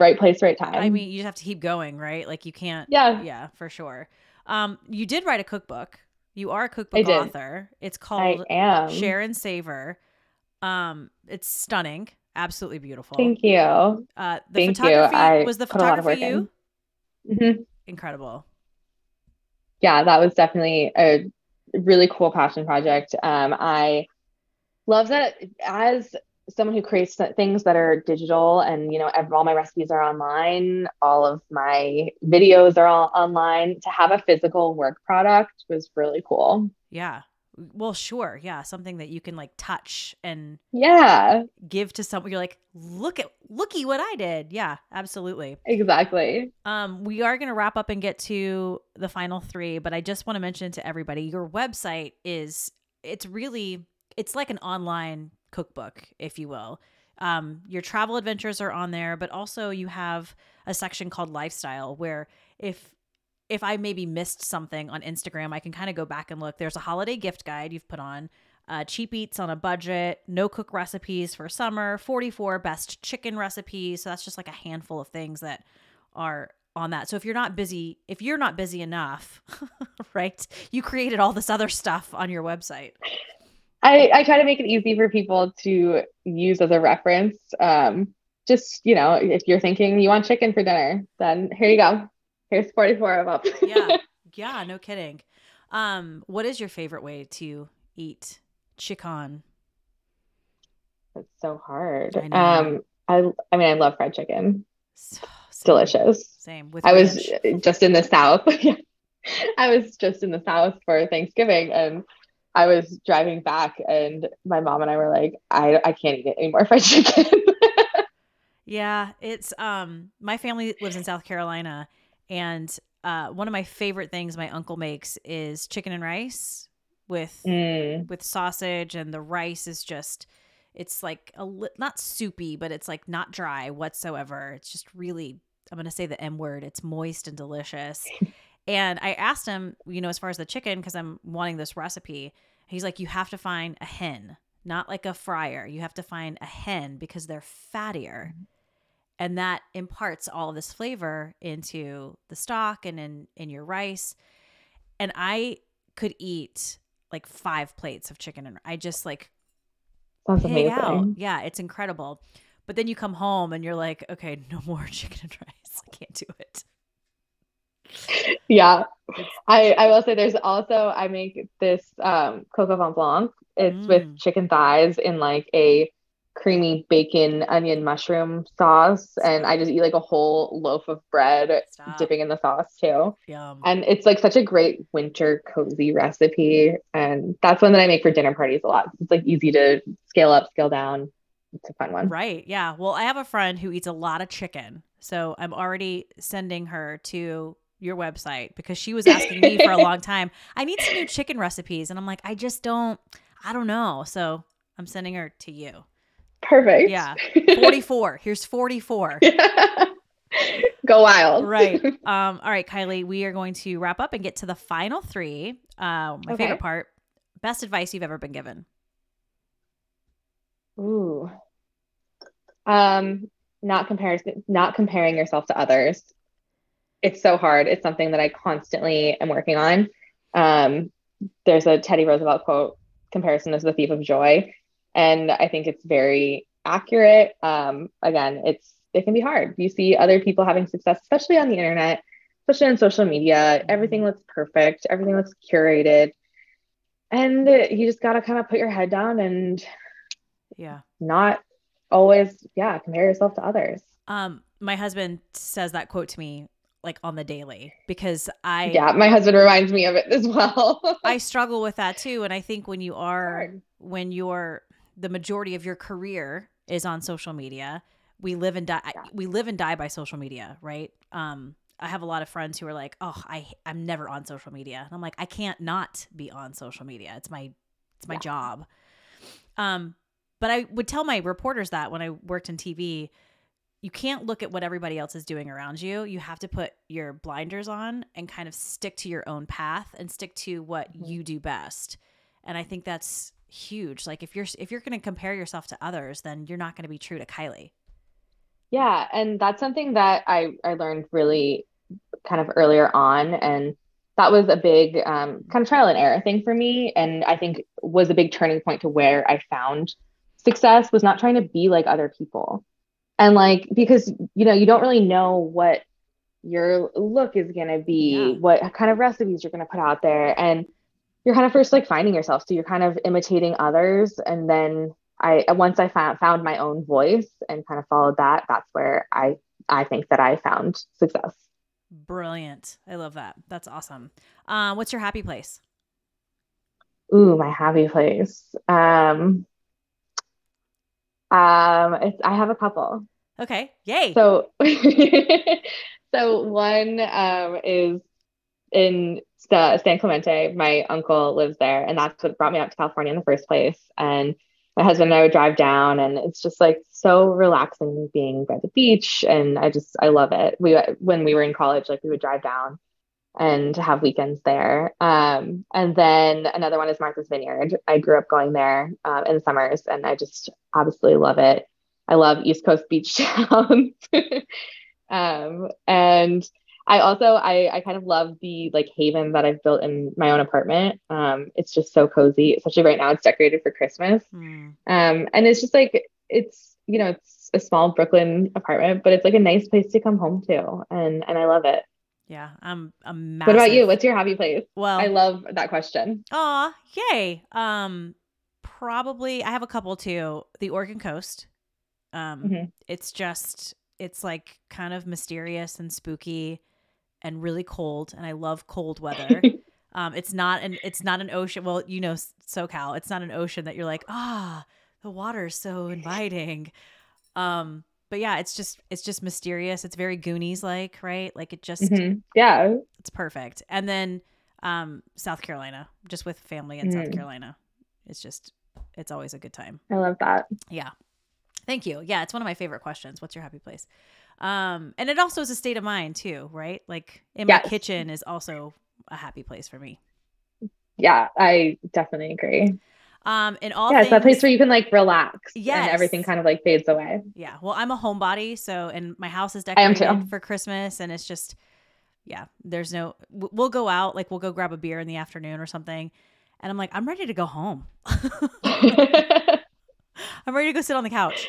right place, right time. I mean, you just have to keep going, right? Like you can't. Yeah. Yeah, for sure. Um, you did write a cookbook. You are a cookbook author. It's called I am. Share and Savor. Um, it's stunning, absolutely beautiful. Thank you. Uh, the Thank you. photography I was the put a lot of photography you? Mhm. Incredible. yeah, that was definitely a really cool passion project. Um, I love that as someone who creates things that are digital and you know all my recipes are online all of my videos are all online to have a physical work product was really cool Yeah. Well, sure. Yeah, something that you can like touch and yeah give to someone. You're like, look at looky what I did. Yeah, absolutely. exactly Um, we are going to wrap up and get to the final three, but I just want to mention to everybody your website is it's really it's like an online cookbook, if you will. Um, your travel adventures are on there, but also you have a section called lifestyle where if if I maybe missed something on Instagram, I can kind of go back and look. There's a holiday gift guide you've put on, uh, cheap eats on a budget, no cook recipes for summer, 44 best chicken recipes. So that's just like a handful of things that are on that. So if you're not busy, if you're not busy enough, right, you created all this other stuff on your website. I, I try to make it easy for people to use as a reference um, just you know if you're thinking you want chicken for dinner then here you go here's 44 of them Yeah. Yeah, no kidding. Um, what is your favorite way to eat chicken? it's so hard I know. um I I mean I love fried chicken So, same, delicious Same with I was just in the South. I was just in the South for Thanksgiving and I was driving back and my mom and I were like, I, I can't eat any more fried chicken. Yeah, it's um my family lives in South Carolina and uh one of my favorite things my uncle makes is chicken and rice with Mm, with sausage and the rice is just it's like a li- not soupy but it's like not dry whatsoever. It's just really I'm going to say the M word. It's moist and delicious. and I asked him, you know, as far as the chicken cuz I'm wanting this recipe. He's like you have to find a hen, not like a fryer. You have to find a hen because they're fattier mm-hmm. and that imparts all of this flavor into the stock and in in your rice and i could eat like five plates of chicken and i just like sounds pig amazing. out yeah it's incredible but then you come home and you're like okay no more chicken and rice i can't do it Yeah. I, I will say there's also I make this um coq au vin blanc. It's Mm. with chicken thighs in like a creamy bacon onion mushroom sauce and I just eat like a whole loaf of bread Stop. dipping in the sauce too. Yum. And it's like such a great winter cozy recipe. And that's one that I make for dinner parties a lot. It's like easy to scale up, scale down. It's a fun one. Right. Yeah. Well, I have a friend who eats a lot of chicken. So I'm already sending her to your website because she was asking me for a long time. I need some new chicken recipes. And I'm like, I just don't, I don't know. So I'm sending her to you. Perfect. Yeah. 44. Here's 44. Go wild. Right. Um, all right, Kylie, we are going to wrap up and get to the final three. Uh, my Okay. favorite part best advice you've ever been given. Ooh. Um, not comparison, not comparing yourself to others. It's so hard. It's something that I constantly am working on. Um, there's a Teddy Roosevelt quote, comparison is the thief of joy. And I think it's very accurate. Um, again, it's it can be hard. You see other people having success, especially on the internet, especially on social media. Everything looks perfect, everything looks curated. And you just got to kind of put your head down and Yeah. not always, yeah, compare yourself to others. Um, my husband says that quote to me like on the daily because I Yeah, my husband reminds me of it as well. I struggle with that too. And I think when you are when you're the majority of your career is on social media, we live and die Yeah. we live and die by social media, right? Um I have a lot of friends who are like, "Oh, I I'm never on social media." And I'm like, "I can't not be on social media. It's my it's my Yeah. job." Um but I would tell my reporters that when I worked in TV, you can't look at what everybody else is doing around you. You have to put your blinders on and kind of stick to your own path and stick to what mm-hmm. you do best. And I think that's huge. Like if you're if you're going to compare yourself to others, then you're not going to be true to Kylie. Yeah, and that's something that I I learned really kind of earlier on and that was a big um, kind of trial and error thing for me and i think was a big turning point to where i found success was not trying to be like other people and like because you know you don't really know what your look is going to be yeah. what kind of recipes you're going to put out there. And you're kind of first like finding yourself. So you're kind of imitating others. And then i once i found found my own voice and kind of followed that that's where i i think that i found success. Brilliant. I love that. That's awesome. Um what's your happy place? Ooh my happy place. Um um, it's I have a couple. Okay. Yay. So, so one um is in San Clemente. My uncle lives there, and that's what brought me out to California in the first place. And my husband and I would drive down, and it's just like so relaxing being by the beach, and I just I love it. We when we were in college, like we would drive down and have weekends there. Um, and then another one is Martha's Vineyard. I grew up going there um, in the summers, and I just absolutely love it. I love East Coast beach towns. um, and I also I I kind of love the like haven that I've built in my own apartment. Um, it's just so cozy, especially right now. It's decorated for Christmas. Mm. Um, and it's just like it's you know it's a small Brooklyn apartment, but it's like a nice place to come home to, and and I love it. Yeah, I'm a massive... What about you? What's your happy place? Well, I love that question. Aw, yay. Um, probably I have a couple too. The Oregon coast. Um, mm-hmm. it's just it's like kind of mysterious and spooky and really cold, and I love cold weather. um, it's not an it's not an ocean. Well, you know, SoCal. It's not an ocean that you're like, ah, the water's so inviting. Um, but yeah, it's just it's just mysterious. It's very Goonies like, right? Like it just mm-hmm. yeah, it's perfect. And then um South Carolina, just with family in mm. South Carolina. It's just it's always a good time. I love that. Yeah. Thank you. Yeah, it's one of my favorite questions. What's your happy place? Um and it also is a state of mind too, right? Like in yes. my kitchen is also a happy place for me. Yeah, I definitely agree. Um, and all yeah, things, it's that place where you can like relax. Yeah, and everything kind of like fades away. Yeah. Well, I'm a homebody, so and my house is decorated for Christmas, and it's just, yeah. There's no. We'll go out, like we'll go grab a beer in the afternoon or something, and I'm like, I'm ready to go home. I'm ready to go sit on the couch.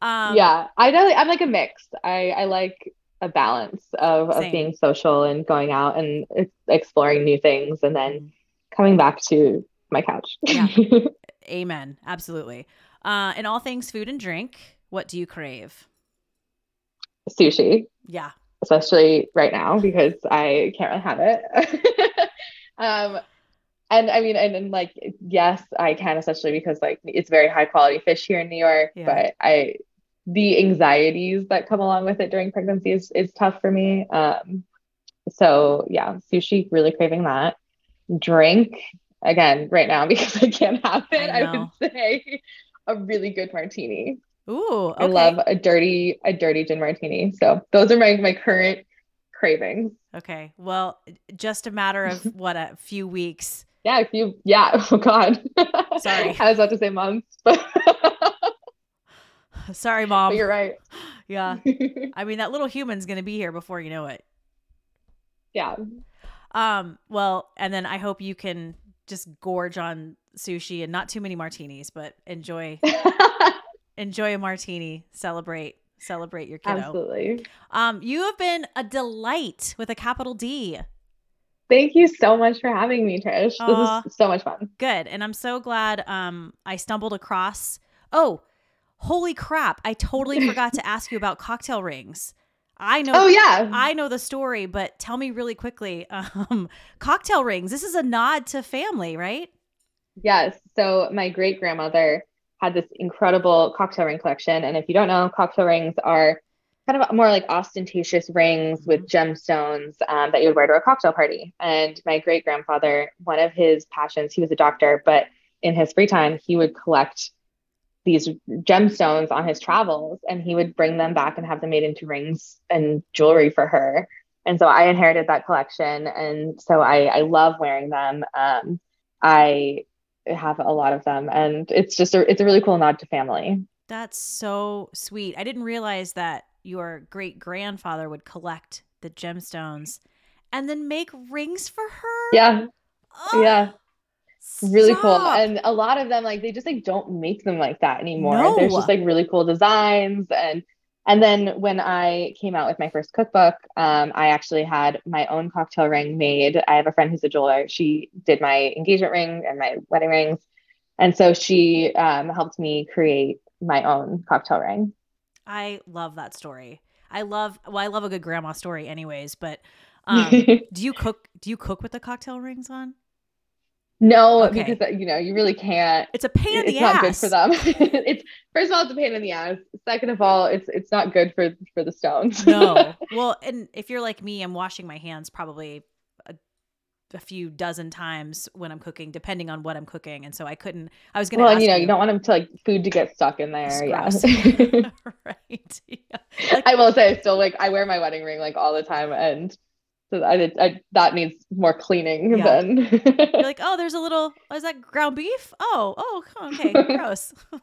Um, yeah, I know. I'm like a mix. I I like a balance of, of being social and going out and exploring new things, and then mm. coming back to my couch. yeah. Amen. Absolutely. Uh, in all things food and drink, what do you crave? Sushi. Yeah. Especially right now because I can't really have it. um, and I mean, and, and, like, yes, I can, especially because like it's very high quality fish here in New York. Yeah. But I, the anxieties that come along with it during pregnancy is, is tough for me. Um, so yeah, sushi, really craving that. Drink, again right now because I can't have it. I, I would say a really good martini. Ooh, okay. I love a dirty a dirty gin martini. So those are my my current cravings. Okay. Well, just a matter of what a few weeks. Yeah, a few yeah, oh god. Sorry. I was about to say months, but Sorry, mom. But you're right. Yeah. I mean that little human's going to be here before you know it. Yeah. Um well, and then I hope you can just gorge on sushi and not too many martinis, but enjoy enjoy a martini. Celebrate celebrate your kiddo. Absolutely. Um, you have been a delight with a capital D. Thank you so much for having me, Trish. Aww, this is so much fun. Good. And I'm so glad um I stumbled across oh, holy crap. I totally forgot to ask you about cocktail rings. I know. Oh yeah, I know the story, but tell me really quickly. Um, cocktail rings. This is a nod to family, right? Yes. So my great grandmother had this incredible cocktail ring collection, and if you don't know, cocktail rings are kind of more like ostentatious rings with mm-hmm. gemstones um, that you would wear to a cocktail party. And my great grandfather, one of his passions, he was a doctor, but in his free time, he would collect these gemstones on his travels and he would bring them back and have them made into rings and jewelry for her. And so I inherited that collection. And so I, I love wearing them. Um, I have a lot of them and it's just a, it's a really cool nod to family. That's so sweet. I didn't realize that your great grandfather would collect the gemstones and then make rings for her. Yeah. Oh, yeah. Really stop. cool. And a lot of them, like, they just like don't make them like that anymore. No. There's just like really cool designs. And and then when I came out with my first cookbook, um, I actually had my own cocktail ring made. I have a friend who's a jeweler. She did my engagement ring and my wedding rings. And so she um, helped me create my own cocktail ring. I love that story. I love well, I love a good grandma story anyways, but um, do you cook do you cook with the cocktail rings on? No, Okay. because uh, you know you really can't. It's a pain in the ass. it's not good for them. it's first of all, it's a pain in the ass. Second of all, it's it's not good for for the stones. no. Well, and if you're like me, I'm washing my hands probably a, a few dozen times when I'm cooking, depending on what I'm cooking. And so I couldn't. I was gonna. well, you know, you don't want them to like food to get stuck in there. Yeah. right. Yeah. Like, I will say, I still like I wear my wedding ring like all the time, and so I, did, I that needs more cleaning Yeah. than. you're like, oh, there's a little. Oh, is that ground beef? Oh, oh, okay, gross.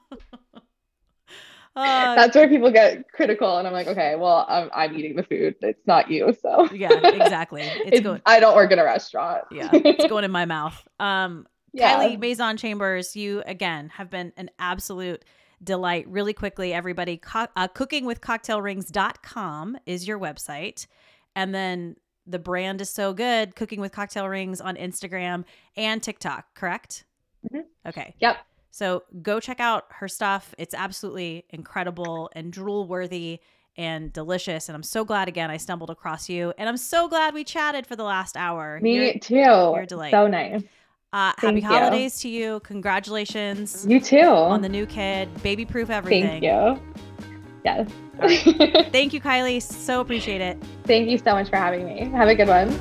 uh, That's where people get critical, and I'm like, okay, well, I'm, I'm eating the food. It's not you, so yeah, exactly. It's, It's- going. I don't work in a restaurant. Yeah, it's going in my mouth. Um, Yeah. Kylie Mazon-Chambers, you again have been an absolute delight. Really quickly, everybody, co- uh, cookingwithcocktailrings.com is your website. And then the brand is so good, Cooking with Cocktail Rings on Instagram and TikTok, correct? Mhm. Okay. Yep. So go check out her stuff. It's absolutely incredible and drool worthy and delicious. And I'm so glad again I stumbled across you. And I'm so glad we chatted for the last hour. Me You're- too. delight. So nice. uh, happy you. holidays to you. Congratulations You too. on the new kid. Baby proof everything. Thank you. Yes. Thank you, Kylie. So appreciate it. Thank you so much for having me. Have a good one.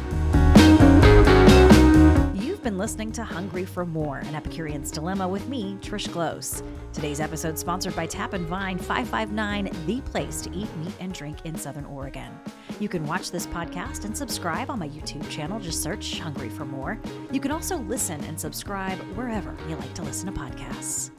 You've been listening to Hungry for More, an Epicurean's Dilemma with me, Trish Close. Today's episode sponsored by Tap and Vine 559, the place to eat, meat, and drink in Southern Oregon. You can watch this podcast and subscribe on my YouTube channel. Just search Hungry for More. You can also listen and subscribe wherever you like to listen to podcasts.